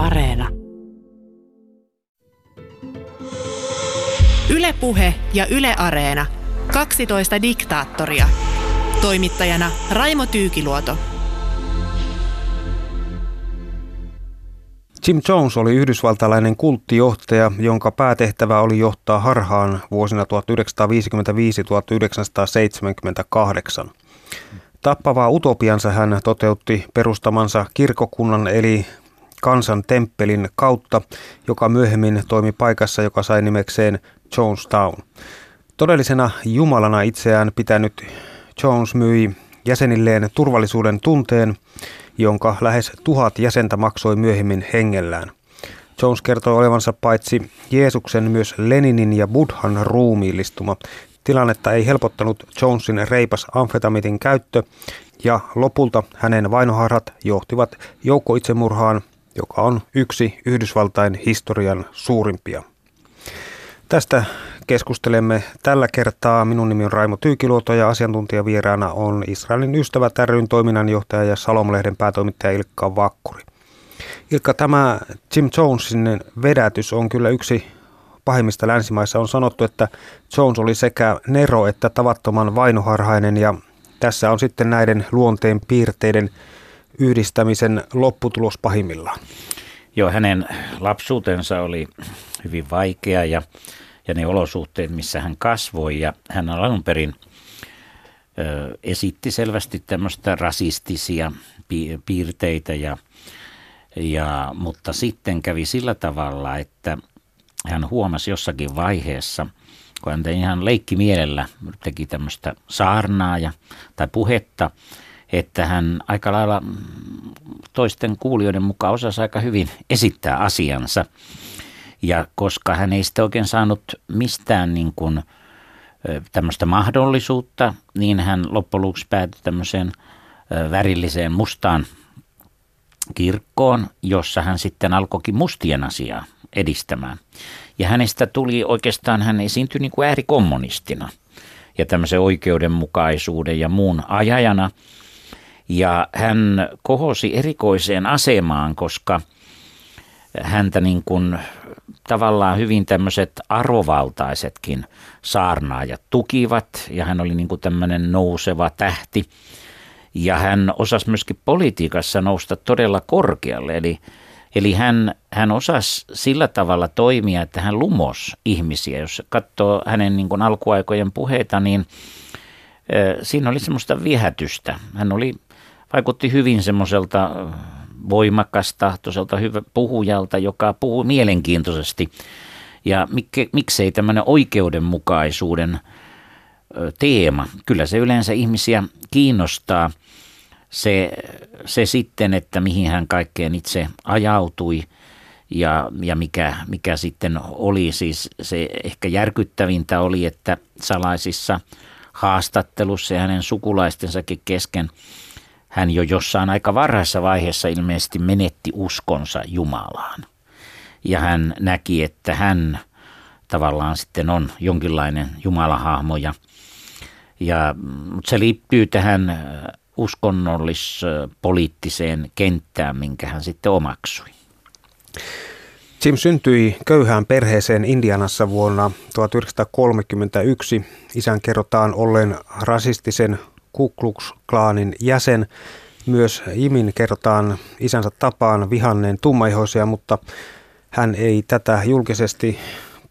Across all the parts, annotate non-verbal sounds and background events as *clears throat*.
Areena. Ylepuhe ja Yle Areena. 12 diktaattoria. Toimittajana Raimo Tyykiluoto. Jim Jones oli yhdysvaltalainen kulttijohtaja, jonka päätehtävä oli johtaa harhaan vuosina 1955-1978. Tappavaa utopiansa hän toteutti perustamansa kirkokunnan eli kansan temppelin kautta, joka myöhemmin toimi paikassa, joka sai nimekseen Jonestown. Todellisena jumalana itseään pitänyt Jones myi jäsenilleen turvallisuuden tunteen, jonka lähes tuhat jäsentä maksoi myöhemmin hengellään. Jones kertoi olevansa paitsi Jeesuksen myös Leninin ja Buddhan ruumiillistuma. Tilannetta ei helpottanut Jonesin reipas amfetamitin käyttö ja lopulta hänen vainoharhat johtivat joukkoitsemurhaan, joka on yksi Yhdysvaltain historian suurimpia. Tästä keskustelemme tällä kertaa. Minun nimi on Raimo Tyykiluoto ja asiantuntijavieraana on Israelin ystävät ryn toiminnanjohtaja ja Salomlehden päätoimittaja Ilkka Vakkuri. Ilkka, tämä Jim Jonesin vedätys on kyllä yksi pahimmista länsimaissa. On sanottu, että Jones oli sekä nero että tavattoman vainoharhainen ja tässä on sitten näiden luonteen piirteiden yhdistämisen lopputulos pahimmillaan. Joo, hänen lapsuutensa oli hyvin vaikea ja ja ne olosuhteet, missä hän kasvoi. Ja hän alun perin ö, esitti selvästi tämmöistä rasistisia piirteitä, ja, ja, mutta sitten kävi sillä tavalla, että hän huomasi jossakin vaiheessa, kun hän ihan leikki mielellä teki tämmöistä saarnaa ja, tai puhetta, että hän aika lailla toisten kuulijoiden mukaan osasi aika hyvin esittää asiansa. Ja koska hän ei sitten oikein saanut mistään niin kuin, tämmöistä mahdollisuutta, niin hän loppujen päätyi tämmöiseen värilliseen mustaan kirkkoon, jossa hän sitten alkoikin mustien asiaa edistämään. Ja hänestä tuli oikeastaan, hän esiintyi niin kuin äärikommunistina ja tämmöisen oikeudenmukaisuuden ja muun ajajana. Ja hän kohosi erikoiseen asemaan, koska häntä niin kuin tavallaan hyvin tämmöiset arvovaltaisetkin saarnaajat tukivat ja hän oli niin kuin tämmöinen nouseva tähti. Ja hän osasi myöskin politiikassa nousta todella korkealle, eli, eli hän, hän osasi sillä tavalla toimia, että hän lumos ihmisiä. Jos katsoo hänen niin kuin alkuaikojen puheita, niin siinä oli semmoista viehätystä. Hän oli, vaikutti hyvin semmoiselta voimakastahtoiselta hyvä puhujalta, joka puhuu mielenkiintoisesti. Ja miksei tämmöinen oikeudenmukaisuuden teema, kyllä se yleensä ihmisiä kiinnostaa. Se, se sitten, että mihin hän kaikkeen itse ajautui ja, ja mikä, mikä sitten oli siis se ehkä järkyttävintä oli, että salaisissa haastattelussa ja hänen sukulaistensakin kesken – hän jo jossain aika varhaisessa vaiheessa ilmeisesti menetti uskonsa Jumalaan. Ja hän näki, että hän tavallaan sitten on jonkinlainen jumalahahmo. Ja, ja, mutta se liittyy tähän uskonnollis-poliittiseen kenttään, minkä hän sitten omaksui. Jim syntyi köyhään perheeseen Indianassa vuonna 1931. Isän kerrotaan ollen rasistisen Ku Klux Klanin jäsen. Myös Jimin kerrotaan isänsä tapaan vihanneen tummaihoisia, mutta hän ei tätä julkisesti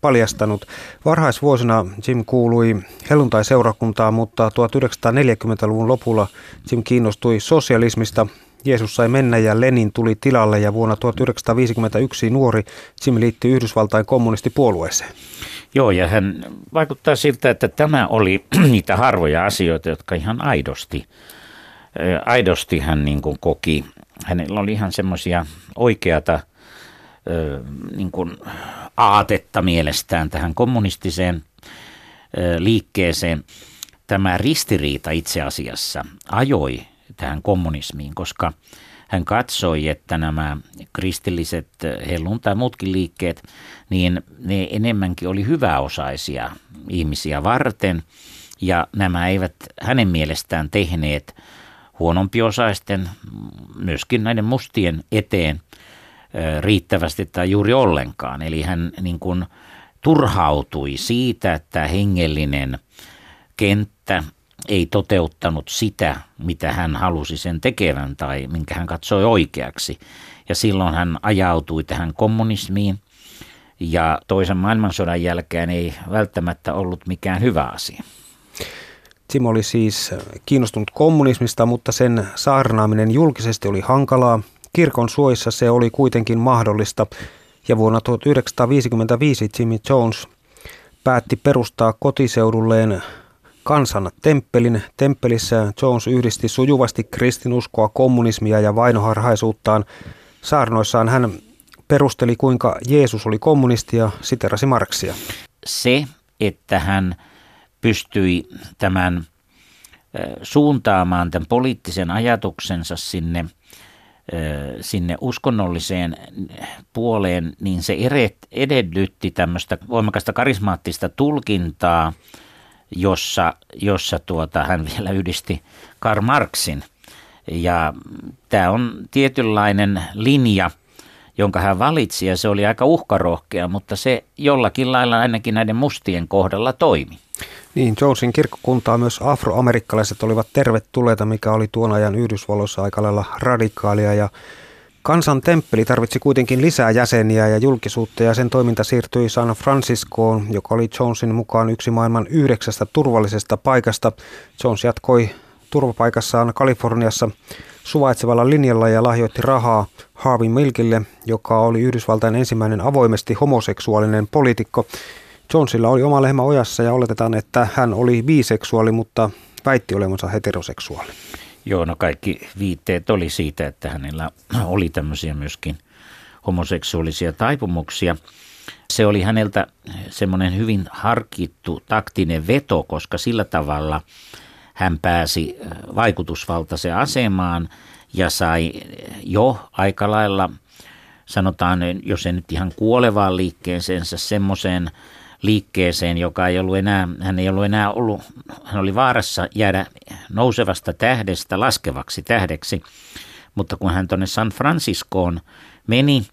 paljastanut. Varhaisvuosina Jim kuului helluntai-seurakuntaan, mutta 1940-luvun lopulla Jim kiinnostui sosialismista. Jeesus sai mennä ja Lenin tuli tilalle ja vuonna 1951 nuori Jim liittyi Yhdysvaltain kommunistipuolueeseen. Joo, ja hän vaikuttaa siltä, että tämä oli *clears throat* niitä harvoja asioita, jotka ihan aidosti, aidosti hän niin kuin koki. Hänellä oli ihan semmoisia oikeata niin kuin aatetta mielestään tähän kommunistiseen liikkeeseen. Tämä ristiriita itse asiassa ajoi tähän kommunismiin, koska hän katsoi, että nämä kristilliset hellun tai muutkin liikkeet, niin ne enemmänkin oli hyväosaisia ihmisiä varten ja nämä eivät hänen mielestään tehneet huonompiosaisten, myöskin näiden mustien eteen riittävästi tai juuri ollenkaan. Eli hän niin kuin turhautui siitä, että hengellinen kenttä ei toteuttanut sitä, mitä hän halusi sen tekevän tai minkä hän katsoi oikeaksi. Ja silloin hän ajautui tähän kommunismiin ja toisen maailmansodan jälkeen ei välttämättä ollut mikään hyvä asia. Timo oli siis kiinnostunut kommunismista, mutta sen saarnaaminen julkisesti oli hankalaa. Kirkon suojissa se oli kuitenkin mahdollista ja vuonna 1955 Jimmy Jones päätti perustaa kotiseudulleen kansan temppelin. Temppelissä Jones yhdisti sujuvasti kristinuskoa, kommunismia ja vainoharhaisuuttaan. Saarnoissaan hän perusteli, kuinka Jeesus oli kommunisti ja siterasi Marksia. Se, että hän pystyi tämän suuntaamaan tämän poliittisen ajatuksensa sinne, sinne uskonnolliseen puoleen, niin se edellytti tämmöistä voimakasta karismaattista tulkintaa, jossa, jossa tuota, hän vielä yhdisti Karl Marxin. Ja tämä on tietynlainen linja, jonka hän valitsi ja se oli aika uhkarohkea, mutta se jollakin lailla ainakin näiden mustien kohdalla toimi. Niin, Jonesin kirkkokuntaa myös afroamerikkalaiset olivat tervetulleita, mikä oli tuon ajan Yhdysvalloissa aika lailla radikaalia ja Kansan temppeli tarvitsi kuitenkin lisää jäseniä ja julkisuutta ja sen toiminta siirtyi San Franciscoon, joka oli Jonesin mukaan yksi maailman yhdeksästä turvallisesta paikasta. Jones jatkoi turvapaikassaan Kaliforniassa suvaitsevalla linjalla ja lahjoitti rahaa Harvey Milkille, joka oli Yhdysvaltain ensimmäinen avoimesti homoseksuaalinen poliitikko. Jonesilla oli oma lehmä ojassa ja oletetaan, että hän oli biseksuaali, mutta väitti olevansa heteroseksuaali. Joo, no kaikki viitteet oli siitä, että hänellä oli tämmöisiä myöskin homoseksuaalisia taipumuksia. Se oli häneltä semmoinen hyvin harkittu taktinen veto, koska sillä tavalla hän pääsi vaikutusvaltaiseen asemaan ja sai jo aika lailla, sanotaan, jos ei nyt ihan kuolevaan liikkeeseensä, semmoiseen liikkeeseen, joka ei ollut enää, hän ei ollut enää ollut, hän oli vaarassa jäädä nousevasta tähdestä laskevaksi tähdeksi. Mutta kun hän tuonne San Franciscoon meni,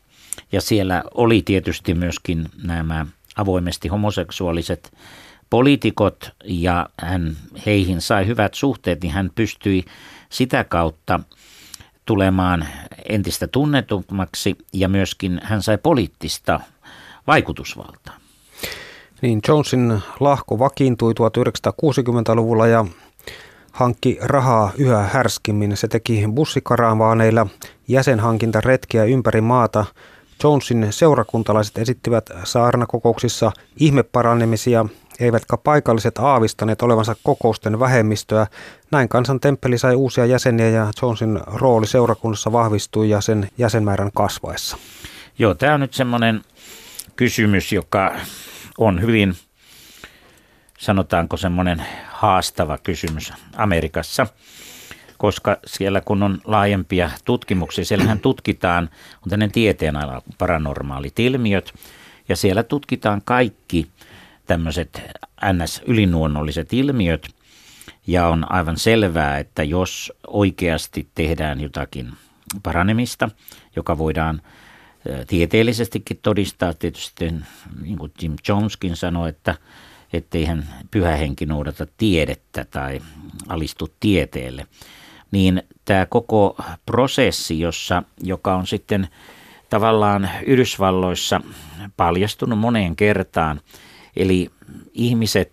ja siellä oli tietysti myöskin nämä avoimesti homoseksuaaliset poliitikot, ja hän, heihin sai hyvät suhteet, niin hän pystyi sitä kautta tulemaan entistä tunnetummaksi, ja myöskin hän sai poliittista vaikutusvaltaa. Niin, Jonesin lahko vakiintui 1960-luvulla ja hankki rahaa yhä härskimmin. Se teki bussikaravaaneilla jäsenhankintaretkiä ympäri maata. Jonesin seurakuntalaiset esittivät saarnakokouksissa ihmeparanemisia, eivätkä paikalliset aavistaneet olevansa kokousten vähemmistöä. Näin kansan temppeli sai uusia jäseniä ja Jonesin rooli seurakunnassa vahvistui ja sen jäsenmäärän kasvaessa. Joo, tämä on nyt semmoinen kysymys, joka on hyvin, sanotaanko semmoinen haastava kysymys Amerikassa, koska siellä kun on laajempia tutkimuksia, siellähän tutkitaan, on tämmöinen tieteenala paranormaalit ilmiöt, ja siellä tutkitaan kaikki tämmöiset NS-ylinuonnolliset ilmiöt, ja on aivan selvää, että jos oikeasti tehdään jotakin paranemista, joka voidaan tieteellisestikin todistaa. Tietysti niin kuin Jim Joneskin sanoi, että ettei hän pyhä henki noudata tiedettä tai alistu tieteelle. Niin tämä koko prosessi, jossa, joka on sitten tavallaan Yhdysvalloissa paljastunut moneen kertaan, eli ihmiset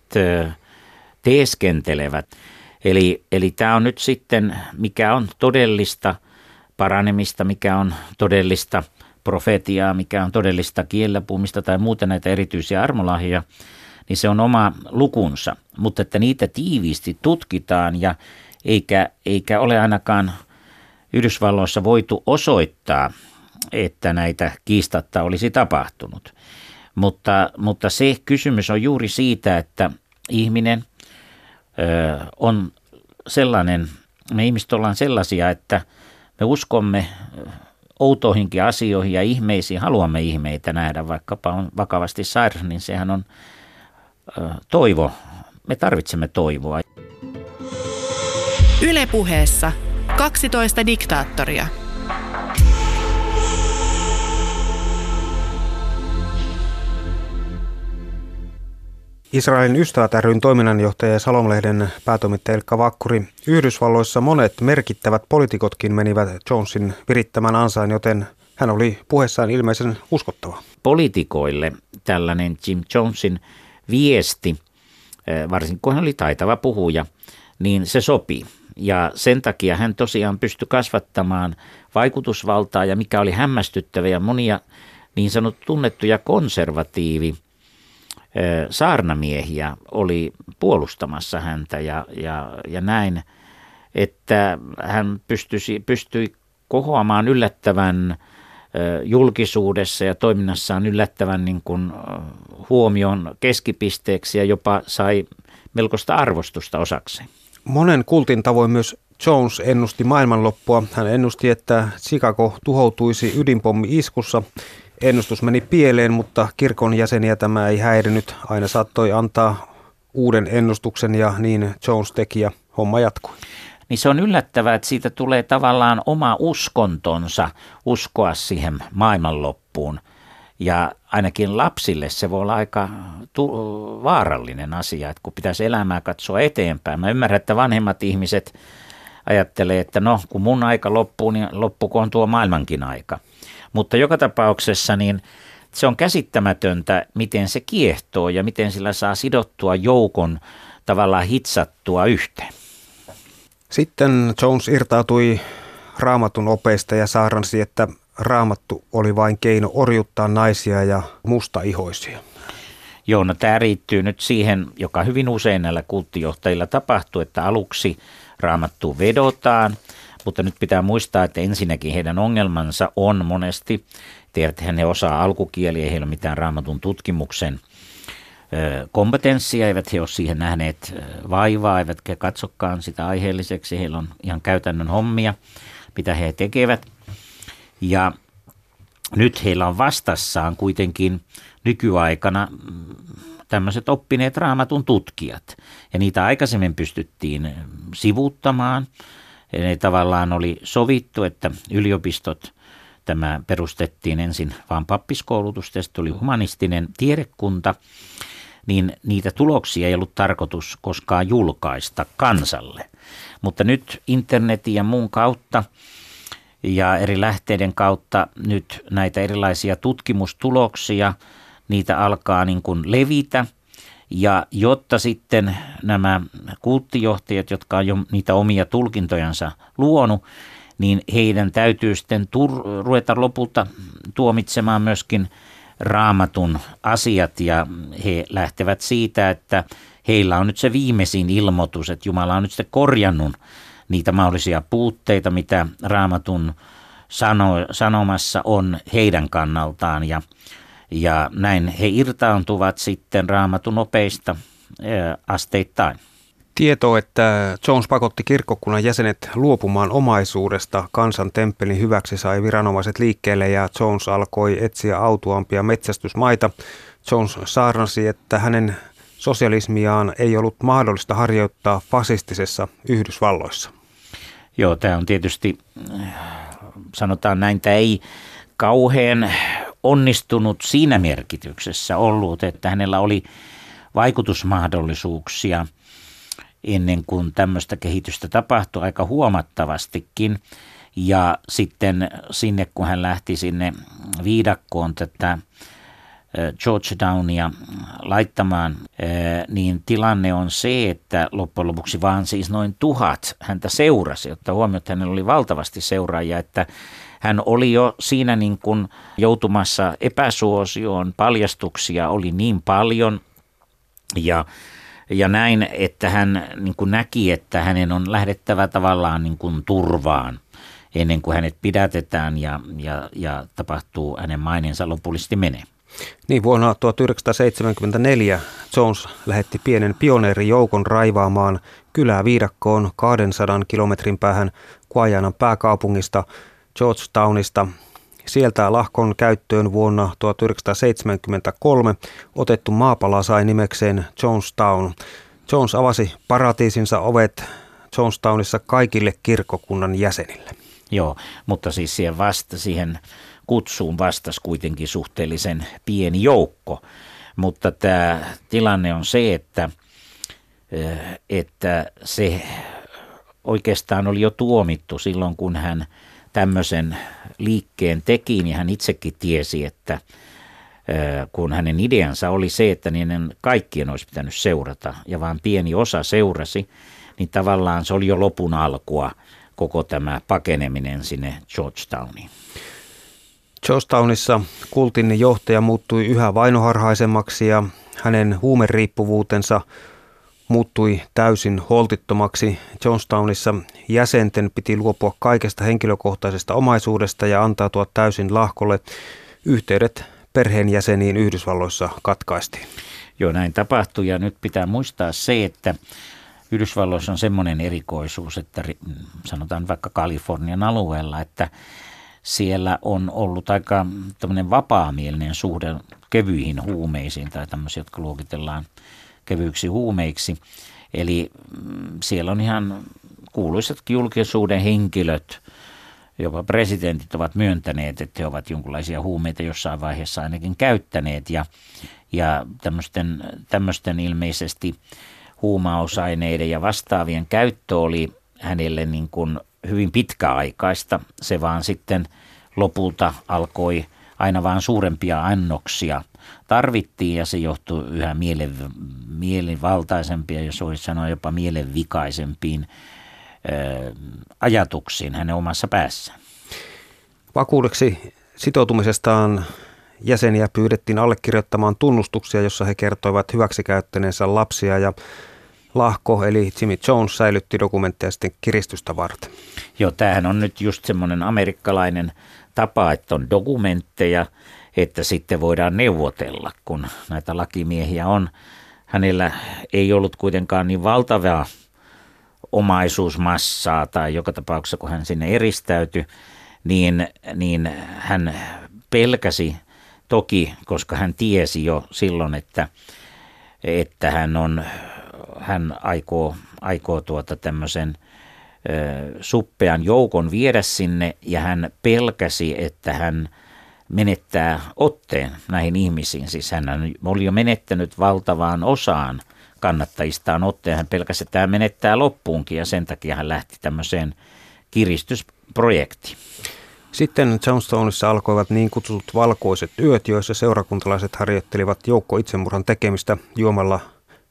teeskentelevät. Eli, eli tämä on nyt sitten, mikä on todellista paranemista, mikä on todellista profetiaa, mikä on todellista kielläpuumista tai muuta näitä erityisiä armolahjoja, niin se on oma lukunsa. Mutta että niitä tiiviisti tutkitaan ja eikä, eikä ole ainakaan Yhdysvalloissa voitu osoittaa, että näitä kiistatta olisi tapahtunut. Mutta, mutta se kysymys on juuri siitä, että ihminen ö, on sellainen, me ihmiset ollaan sellaisia, että me uskomme outoihinkin asioihin ja ihmeisiin haluamme ihmeitä nähdä, vaikkapa on vakavasti sairas, niin sehän on toivo. Me tarvitsemme toivoa. Ylepuheessa 12 diktaattoria. Israelin ystävät ryn toiminnanjohtaja ja Salomlehden päätoimittaja Elkka Vakkuri. Yhdysvalloissa monet merkittävät poliitikotkin menivät Jonesin virittämään ansaan, joten hän oli puheessaan ilmeisen uskottava. Poliitikoille tällainen Jim Jonesin viesti, eh, varsinkin kun hän oli taitava puhuja, niin se sopii. Ja sen takia hän tosiaan pystyi kasvattamaan vaikutusvaltaa ja mikä oli hämmästyttävä ja monia niin sanottu tunnettuja konservatiivi saarnamiehiä oli puolustamassa häntä ja, ja, ja näin, että hän pystyi, pystyi kohoamaan yllättävän julkisuudessa ja toiminnassaan yllättävän niin kuin huomion keskipisteeksi ja jopa sai melkoista arvostusta osakseen. Monen kultin tavoin myös Jones ennusti maailmanloppua. Hän ennusti, että Chicago tuhoutuisi ydinpommi-iskussa. Ennustus meni pieleen, mutta kirkon jäseniä tämä ei häirinyt. Aina saattoi antaa uuden ennustuksen ja niin Jones teki ja homma jatkui. Niin se on yllättävää, että siitä tulee tavallaan oma uskontonsa uskoa siihen maailmanloppuun. Ja ainakin lapsille se voi olla aika tu- vaarallinen asia, että kun pitäisi elämää katsoa eteenpäin. Mä ymmärrän, että vanhemmat ihmiset ajattelee, että no kun mun aika loppuu, niin loppukoon tuo maailmankin aika. Mutta joka tapauksessa niin se on käsittämätöntä, miten se kiehtoo ja miten sillä saa sidottua joukon tavallaan hitsattua yhteen. Sitten Jones irtautui raamatun opeista ja saaransi, että raamattu oli vain keino orjuttaa naisia ja mustaihoisia. Joo, no tämä riittyy nyt siihen, joka hyvin usein näillä kulttijohtajilla tapahtuu, että aluksi raamattu vedotaan, mutta nyt pitää muistaa, että ensinnäkin heidän ongelmansa on monesti, tiedäthän he osaa alkukieliä, ei heillä ole mitään raamatun tutkimuksen kompetenssia, eivät he ole siihen nähneet vaivaa, eivätkä katsokaan sitä aiheelliseksi. Heillä on ihan käytännön hommia, mitä he tekevät. Ja nyt heillä on vastassaan kuitenkin nykyaikana mm, tämmöiset oppineet raamatun tutkijat. Ja niitä aikaisemmin pystyttiin sivuuttamaan. Ne tavallaan oli sovittu, että yliopistot, tämä perustettiin ensin vaan pappiskoulutusta, ja sitten tuli humanistinen tiedekunta, niin niitä tuloksia ei ollut tarkoitus koskaan julkaista kansalle. Mutta nyt internetin ja muun kautta ja eri lähteiden kautta nyt näitä erilaisia tutkimustuloksia, niitä alkaa niin kuin levitä. Ja jotta sitten nämä kulttijohtajat, jotka on jo niitä omia tulkintojansa luonut, niin heidän täytyy sitten tur- ruveta lopulta tuomitsemaan myöskin raamatun asiat. Ja he lähtevät siitä, että heillä on nyt se viimeisin ilmoitus, että Jumala on nyt sitten korjannut niitä mahdollisia puutteita, mitä raamatun sano, sanomassa on heidän kannaltaan. Ja, ja näin he irtaantuvat sitten raamatun opeista asteittain. Tieto, että Jones pakotti kirkkokunnan jäsenet luopumaan omaisuudesta kansan temppelin hyväksi sai viranomaiset liikkeelle ja Jones alkoi etsiä autuampia metsästysmaita. Jones saarnasi, että hänen sosialismiaan ei ollut mahdollista harjoittaa fasistisessa Yhdysvalloissa. Joo, tämä on tietysti, sanotaan näin, tämä ei kauhean onnistunut siinä merkityksessä ollut, että hänellä oli vaikutusmahdollisuuksia ennen kuin tämmöistä kehitystä tapahtui aika huomattavastikin. Ja sitten sinne, kun hän lähti sinne viidakkoon tätä Georgetownia laittamaan, niin tilanne on se, että loppujen lopuksi vaan siis noin tuhat häntä seurasi, jotta huomioon, että hänellä oli valtavasti seuraajia, että hän oli jo siinä niin kuin joutumassa epäsuosioon, paljastuksia oli niin paljon. Ja ja näin, että hän niin kuin näki, että hänen on lähdettävä tavallaan niin kuin turvaan ennen kuin hänet pidätetään ja, ja, ja tapahtuu hänen maineensa lopullisesti menee. Niin, vuonna 1974 Jones lähetti pienen pioneerijoukon raivaamaan kylää viidakkoon 200 kilometrin päähän Guajanan pääkaupungista Georgetownista. Sieltä lahkon käyttöön vuonna 1973 otettu maapala sai nimekseen Jonestown. Jones avasi paratiisinsa ovet Jonestownissa kaikille kirkkokunnan jäsenille. Joo, mutta siis siihen, vasta, siihen kutsuun vastasi kuitenkin suhteellisen pieni joukko. Mutta tämä tilanne on se, että, että se oikeastaan oli jo tuomittu silloin, kun hän tämmöisen liikkeen teki, niin hän itsekin tiesi, että kun hänen ideansa oli se, että niiden kaikkien olisi pitänyt seurata ja vain pieni osa seurasi, niin tavallaan se oli jo lopun alkua koko tämä pakeneminen sinne Georgetowniin. Georgetownissa kultin johtaja muuttui yhä vainoharhaisemmaksi ja hänen huumeriippuvuutensa muuttui täysin holtittomaksi. Jonestownissa jäsenten piti luopua kaikesta henkilökohtaisesta omaisuudesta ja antautua täysin lahkolle. Yhteydet perheenjäseniin Yhdysvalloissa katkaistiin. Joo, näin tapahtui ja nyt pitää muistaa se, että Yhdysvalloissa on semmoinen erikoisuus, että sanotaan vaikka Kalifornian alueella, että siellä on ollut aika tämmöinen vapaamielinen suhde kevyihin huumeisiin tai tämmöisiä, jotka luokitellaan kevyiksi huumeiksi. Eli mm, siellä on ihan kuuluisat julkisuuden henkilöt, jopa presidentit ovat myöntäneet, että he ovat jonkinlaisia huumeita jossain vaiheessa ainakin käyttäneet ja, ja tämmöisten, tämmöisten ilmeisesti huumausaineiden ja vastaavien käyttö oli hänelle niin kuin hyvin pitkäaikaista. Se vaan sitten lopulta alkoi aina vaan suurempia annoksia tarvittiin ja se johtui yhä mielen, mielenvaltaisempia, jos voisi sanoa jopa mielenvikaisempiin ö, ajatuksiin hänen omassa päässään. Vakuudeksi sitoutumisestaan jäseniä pyydettiin allekirjoittamaan tunnustuksia, jossa he kertoivat hyväksikäyttäneensä lapsia ja Lahko eli Jimmy Jones säilytti dokumentteja sitten kiristystä varten. Joo, tämähän on nyt just semmoinen amerikkalainen tapa, että on dokumentteja, että sitten voidaan neuvotella, kun näitä lakimiehiä on. Hänellä ei ollut kuitenkaan niin valtavaa omaisuusmassaa tai joka tapauksessa, kun hän sinne eristäytyi, niin, niin hän pelkäsi toki, koska hän tiesi jo silloin, että, että hän, on, hän aikoo, aikoo tuota tämmöisen suppean joukon viedä sinne ja hän pelkäsi, että hän menettää otteen näihin ihmisiin. Siis hän oli jo menettänyt valtavaan osaan kannattajistaan otteen. Hän pelkäsi, että hän menettää loppuunkin ja sen takia hän lähti tämmöiseen kiristysprojektiin. Sitten Jonestownissa alkoivat niin kutsutut valkoiset yöt, joissa seurakuntalaiset harjoittelivat joukko itsemurhan tekemistä juomalla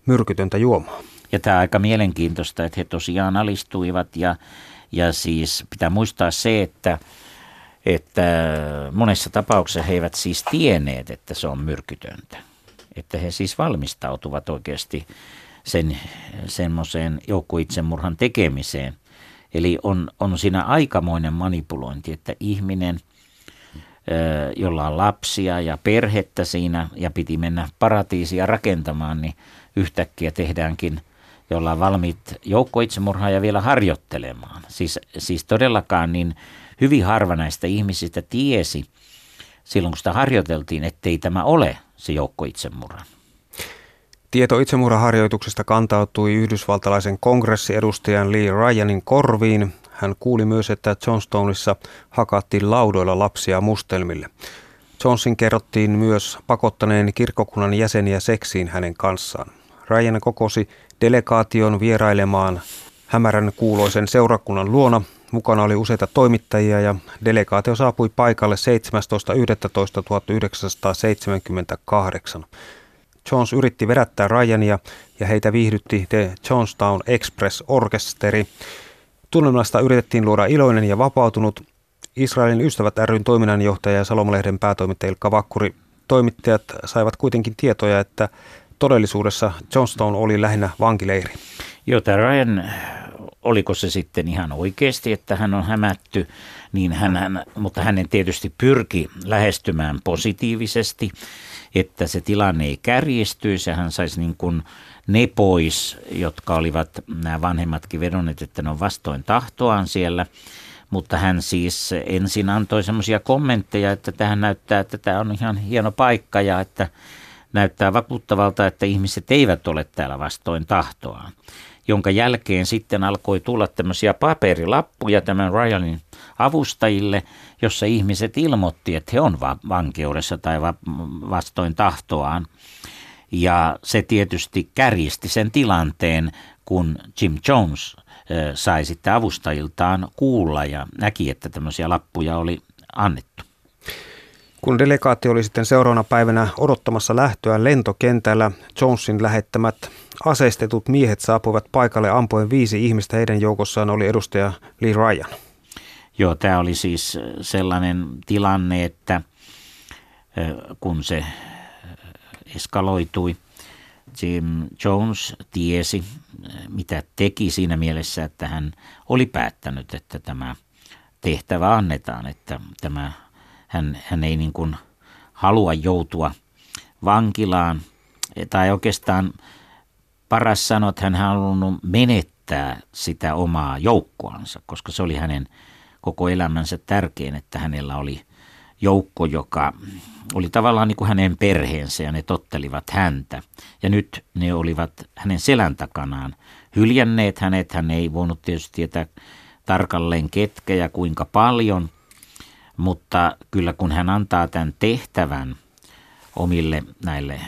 myrkytöntä juomaa. Ja tämä on aika mielenkiintoista, että he tosiaan alistuivat ja, ja siis pitää muistaa se, että, että monessa tapauksessa he eivät siis tienneet, että se on myrkytöntä. Että he siis valmistautuvat oikeasti sen semmoiseen joukkoitsemurhan tekemiseen. Eli on, on siinä aikamoinen manipulointi, että ihminen, jolla on lapsia ja perhettä siinä ja piti mennä paratiisia rakentamaan, niin yhtäkkiä tehdäänkin – ja ollaan valmiit joukkoitsemurhaa ja vielä harjoittelemaan. Siis, siis todellakaan niin hyvin harva näistä ihmisistä tiesi silloin, kun sitä harjoiteltiin, ettei tämä ole se joukkoitsemurha. Tieto itsemurhaharjoituksesta kantautui yhdysvaltalaisen kongressiedustajan Lee Ryanin korviin. Hän kuuli myös, että Johnstoneissa hakattiin laudoilla lapsia mustelmille. Johnson kerrottiin myös pakottaneen kirkkokunnan jäseniä seksiin hänen kanssaan. Ryan kokosi delegaation vierailemaan hämärän kuuloisen seurakunnan luona. Mukana oli useita toimittajia ja delegaatio saapui paikalle 17.11.1978. Jones yritti vedättää Ryania ja heitä viihdytti The Jonestown Express Orkesteri. Tunnelmasta yritettiin luoda iloinen ja vapautunut. Israelin ystävät ryn toiminnanjohtaja ja Salomalehden päätoimittaja Ilkka Vakkuri toimittajat saivat kuitenkin tietoja, että todellisuudessa Johnstone oli lähinnä vankileiri. Joo, tämä Ryan, oliko se sitten ihan oikeasti, että hän on hämätty, niin hän, hän, mutta hänen tietysti pyrki lähestymään positiivisesti, että se tilanne ei kärjistyisi ja hän saisi niin kuin ne pois, jotka olivat nämä vanhemmatkin vedonneet, että ne on vastoin tahtoaan siellä. Mutta hän siis ensin antoi semmoisia kommentteja, että tähän näyttää, että tämä on ihan hieno paikka ja että näyttää vakuuttavalta, että ihmiset eivät ole täällä vastoin tahtoaan. Jonka jälkeen sitten alkoi tulla tämmöisiä paperilappuja tämän Ryanin avustajille, jossa ihmiset ilmoitti, että he on vankeudessa tai vastoin tahtoaan. Ja se tietysti kärjisti sen tilanteen, kun Jim Jones sai sitten avustajiltaan kuulla ja näki, että tämmöisiä lappuja oli annettu. Kun delegaatio oli sitten seuraavana päivänä odottamassa lähtöä lentokentällä, Jonesin lähettämät aseistetut miehet saapuivat paikalle ampuen viisi ihmistä. Heidän joukossaan oli edustaja Lee Ryan. Joo, tämä oli siis sellainen tilanne, että kun se eskaloitui, Jim Jones tiesi, mitä teki siinä mielessä, että hän oli päättänyt, että tämä tehtävä annetaan, että tämä, hän, hän ei niin kuin halua joutua vankilaan, tai oikeastaan paras sanoa, että hän halunnut menettää sitä omaa joukkoansa, koska se oli hänen koko elämänsä tärkein, että hänellä oli joukko, joka oli tavallaan niin kuin hänen perheensä ja ne tottelivat häntä. Ja nyt ne olivat hänen selän takanaan hyljänneet hänet. Hän ei voinut tietysti tietää tarkalleen ketkä ja kuinka paljon, mutta kyllä kun hän antaa tämän tehtävän omille näille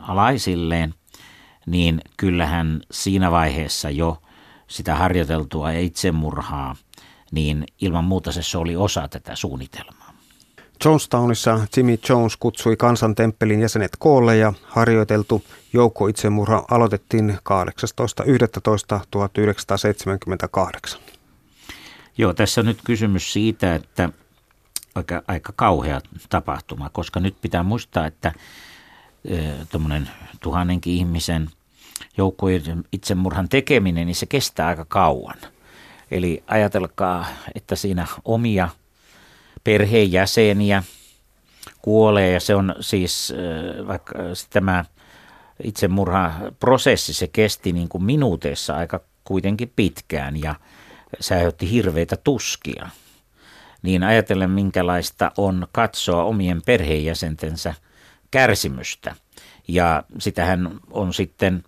alaisilleen, niin kyllähän siinä vaiheessa jo sitä harjoiteltua itsemurhaa, niin ilman muuta se oli osa tätä suunnitelmaa. Jonestownissa Jimmy Jones kutsui kansantemppelin jäsenet koolle ja harjoiteltu joukkoitsemurha aloitettiin 18.11.1978. Joo, tässä on nyt kysymys siitä, että aika, aika kauhea tapahtuma, koska nyt pitää muistaa, että tuommoinen tuhannenkin ihmisen joukkojen itsemurhan tekeminen, niin se kestää aika kauan. Eli ajatelkaa, että siinä omia perheenjäseniä kuolee ja se on siis vaikka tämä itsemurhaprosessi, se kesti niin kuin minuuteissa aika kuitenkin pitkään ja se aiheutti hirveitä tuskia. Niin ajatellen minkälaista on katsoa omien perheenjäsentensä kärsimystä. Ja sitähän on sitten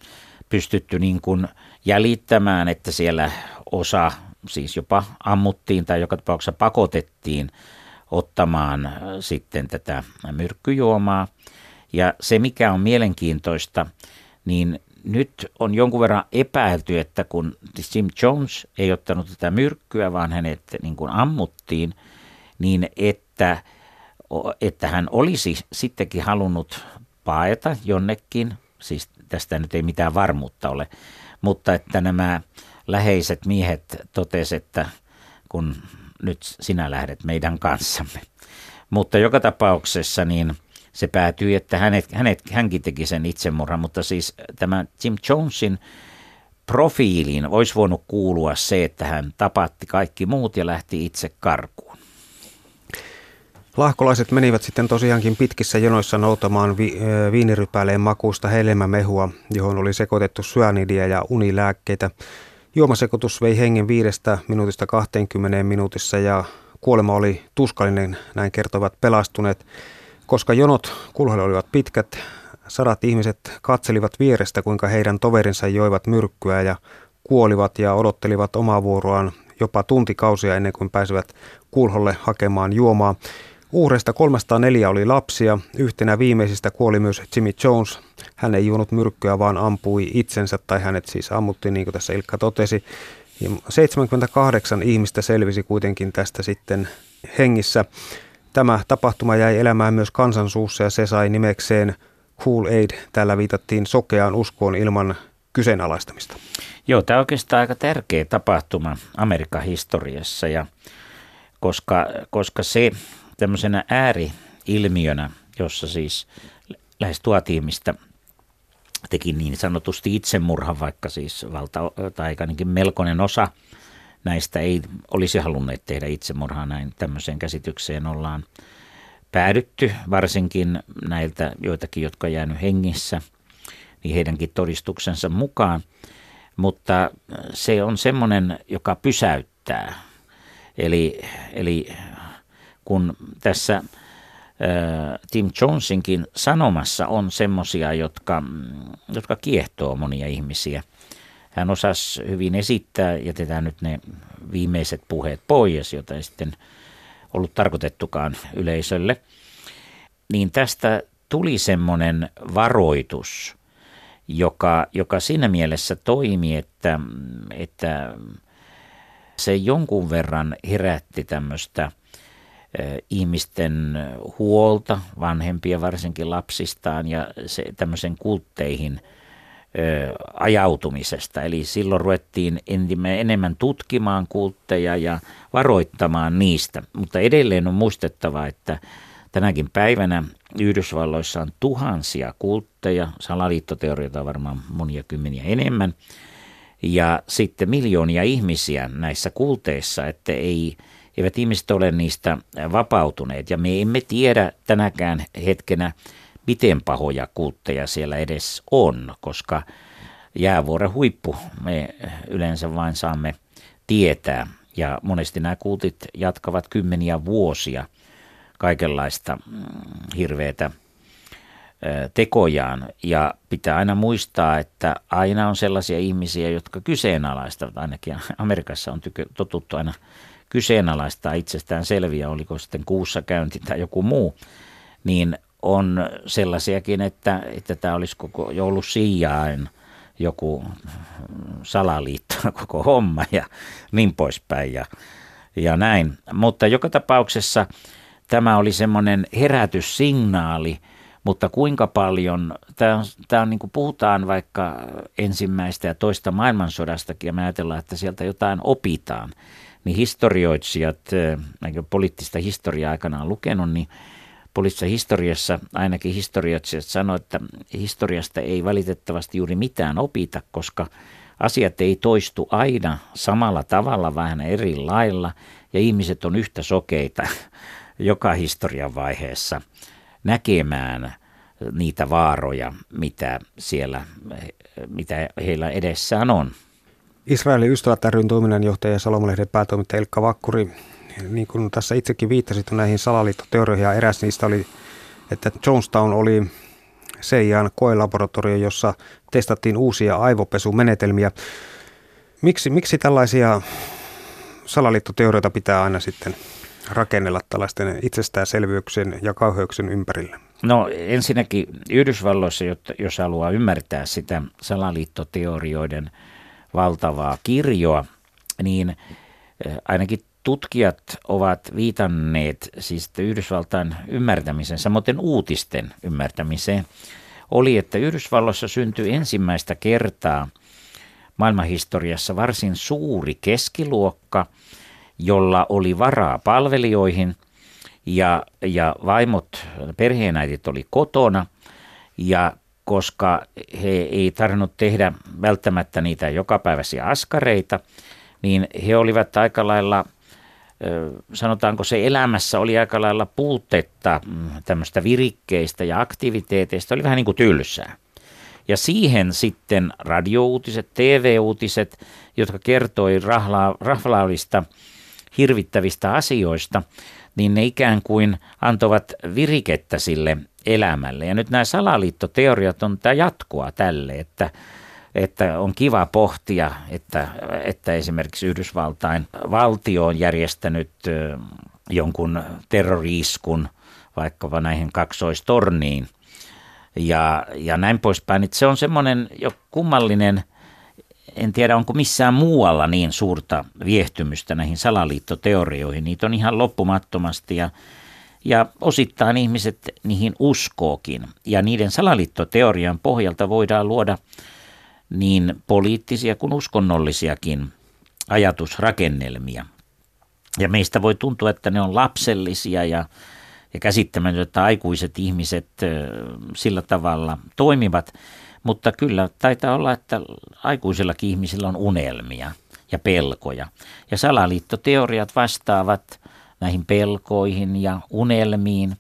pystytty niin kuin jäljittämään, että siellä osa siis jopa ammuttiin tai joka tapauksessa pakotettiin ottamaan äh, sitten tätä myrkkyjuomaa. Ja se, mikä on mielenkiintoista, niin nyt on jonkun verran epäilty, että kun Jim Jones ei ottanut tätä myrkkyä, vaan hänet niin kuin ammuttiin, niin että, että hän olisi sittenkin halunnut paeta jonnekin, siis tästä nyt ei mitään varmuutta ole, mutta että nämä läheiset miehet totesivat, että kun nyt sinä lähdet meidän kanssamme. Mutta joka tapauksessa niin se päätyi, että hänet, hänet, hänkin teki sen itsemurhan, mutta siis tämä Jim Jonesin profiiliin olisi voinut kuulua se, että hän tapatti kaikki muut ja lähti itse karkuun. Lahkolaiset menivät sitten tosiaankin pitkissä jonoissa noutamaan vi- viinirypäleen makuusta helmämehua, johon oli sekoitettu syanidia ja unilääkkeitä. Juomasekoitus vei hengen viidestä minuutista 20 minuutissa ja kuolema oli tuskallinen, näin kertovat pelastuneet. Koska jonot kulhoille olivat pitkät, sadat ihmiset katselivat vierestä, kuinka heidän toverinsa joivat myrkkyä ja kuolivat ja odottelivat omaa vuoroaan jopa tuntikausia ennen kuin pääsivät kulholle hakemaan juomaa. Uhreista 304 oli lapsia. Yhtenä viimeisistä kuoli myös Jimmy Jones. Hän ei juonut myrkkyä, vaan ampui itsensä, tai hänet siis ammuttiin, niin kuin tässä Ilkka totesi. Ja 78 ihmistä selvisi kuitenkin tästä sitten hengissä. Tämä tapahtuma jäi elämään myös kansansuussa ja se sai nimekseen Cool Aid. Tällä viitattiin sokeaan uskoon ilman kyseenalaistamista. Joo, tämä on oikeastaan aika tärkeä tapahtuma Amerikan historiassa, ja koska, koska se tämmöisenä ääriilmiönä, jossa siis lähes tuhat ihmistä teki niin sanotusti itsemurhan, vaikka siis valta, tai ainakin melkoinen osa näistä ei olisi halunneet tehdä itsemurhaa näin tämmöiseen käsitykseen ollaan päädytty, varsinkin näiltä joitakin, jotka on jäänyt hengissä, niin heidänkin todistuksensa mukaan. Mutta se on semmoinen, joka pysäyttää. Eli, eli kun tässä Tim Jonesinkin sanomassa on semmoisia, jotka, jotka kiehtoo monia ihmisiä. Hän osasi hyvin esittää, jätetään nyt ne viimeiset puheet pois, joita ei sitten ollut tarkoitettukaan yleisölle, niin tästä tuli semmoinen varoitus, joka, joka siinä mielessä toimi, että, että se jonkun verran herätti tämmöistä ihmisten huolta, vanhempia varsinkin lapsistaan ja se, tämmöisen kultteihin ajautumisesta. Eli silloin ruvettiin enemmän tutkimaan kultteja ja varoittamaan niistä. Mutta edelleen on muistettava, että tänäkin päivänä Yhdysvalloissa on tuhansia kultteja, salaliittoteorioita on varmaan monia kymmeniä enemmän, ja sitten miljoonia ihmisiä näissä kulteissa, että ei, eivät ihmiset ole niistä vapautuneet. Ja me emme tiedä tänäkään hetkenä, miten pahoja kultteja siellä edes on, koska jäävuoren huippu me yleensä vain saamme tietää. Ja monesti nämä kultit jatkavat kymmeniä vuosia kaikenlaista mm, hirveätä tekojaan. Ja pitää aina muistaa, että aina on sellaisia ihmisiä, jotka kyseenalaistavat, ainakin Amerikassa on tykö, totuttu aina kyseenalaistaa itsestään selviä, oliko sitten kuussa käynti tai joku muu, niin on sellaisiakin, että, että tämä olisi koko, jo ollut sijaan joku salaliitto *laughs* koko homma ja niin poispäin ja, ja näin. Mutta joka tapauksessa tämä oli semmoinen herätyssignaali, mutta kuinka paljon, tämä on, tämä on niin kuin puhutaan vaikka ensimmäistä ja toista maailmansodastakin ja me ajatellaan, että sieltä jotain opitaan, niin historioitsijat, poliittista historiaa aikanaan lukenut, niin poliittisessa historiassa ainakin historioitsijat sanoivat, että historiasta ei valitettavasti juuri mitään opita, koska asiat ei toistu aina samalla tavalla, vähän eri lailla, ja ihmiset on yhtä sokeita *laughs* joka historian vaiheessa näkemään niitä vaaroja, mitä siellä, mitä heillä edessään on. Israelin ystävät ryn toiminnanjohtaja ja Salomalehden päätoimittaja Ilkka Vakkuri niin kuin tässä itsekin viittasit näihin salaliittoteorioihin, ja eräs niistä oli, että Jonestown oli CIAn koelaboratorio, jossa testattiin uusia aivopesumenetelmiä. Miksi, miksi tällaisia salaliittoteorioita pitää aina sitten rakennella tällaisten itsestäänselvyyksien ja kauheuksien ympärille? No ensinnäkin Yhdysvalloissa, jos haluaa ymmärtää sitä salaliittoteorioiden valtavaa kirjoa, niin eh, ainakin tutkijat ovat viitanneet siis Yhdysvaltain ymmärtämiseen, samoin uutisten ymmärtämiseen, oli, että Yhdysvalloissa syntyi ensimmäistä kertaa maailmanhistoriassa varsin suuri keskiluokka, jolla oli varaa palvelijoihin ja, ja vaimot, perheenäitit oli kotona. Ja koska he ei tarvinnut tehdä välttämättä niitä jokapäiväisiä askareita, niin he olivat aika lailla – sanotaanko se elämässä oli aika lailla puutetta mm, tämmöistä virikkeistä ja aktiviteeteista, oli vähän niin kuin tylsää. Ja siihen sitten radiouutiset, TV-uutiset, jotka kertoi rahla, hirvittävistä asioista, niin ne ikään kuin antoivat virikettä sille elämälle. Ja nyt nämä salaliittoteoriat on tämä jatkoa tälle, että että on kiva pohtia, että, että esimerkiksi Yhdysvaltain valtio on järjestänyt jonkun terroriiskun vaikkapa näihin kaksoistorniin ja, ja näin poispäin. Että se on semmoinen jo kummallinen, en tiedä onko missään muualla niin suurta viehtymystä näihin salaliittoteorioihin. Niitä on ihan loppumattomasti ja, ja osittain ihmiset niihin uskookin. Ja niiden salaliittoteorian pohjalta voidaan luoda niin poliittisia kuin uskonnollisiakin ajatusrakennelmia. Ja meistä voi tuntua, että ne on lapsellisia ja, ja käsittämätöntä, että aikuiset ihmiset sillä tavalla toimivat. Mutta kyllä taitaa olla, että aikuisillakin ihmisillä on unelmia ja pelkoja. Ja salaliittoteoriat vastaavat näihin pelkoihin ja unelmiin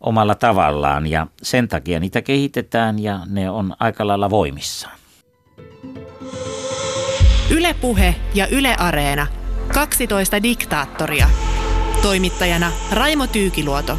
omalla tavallaan ja sen takia niitä kehitetään ja ne on aika lailla voimissaan. Ylepuhe ja Yle Areena. 12 diktaattoria. Toimittajana Raimo Tyykiluoto.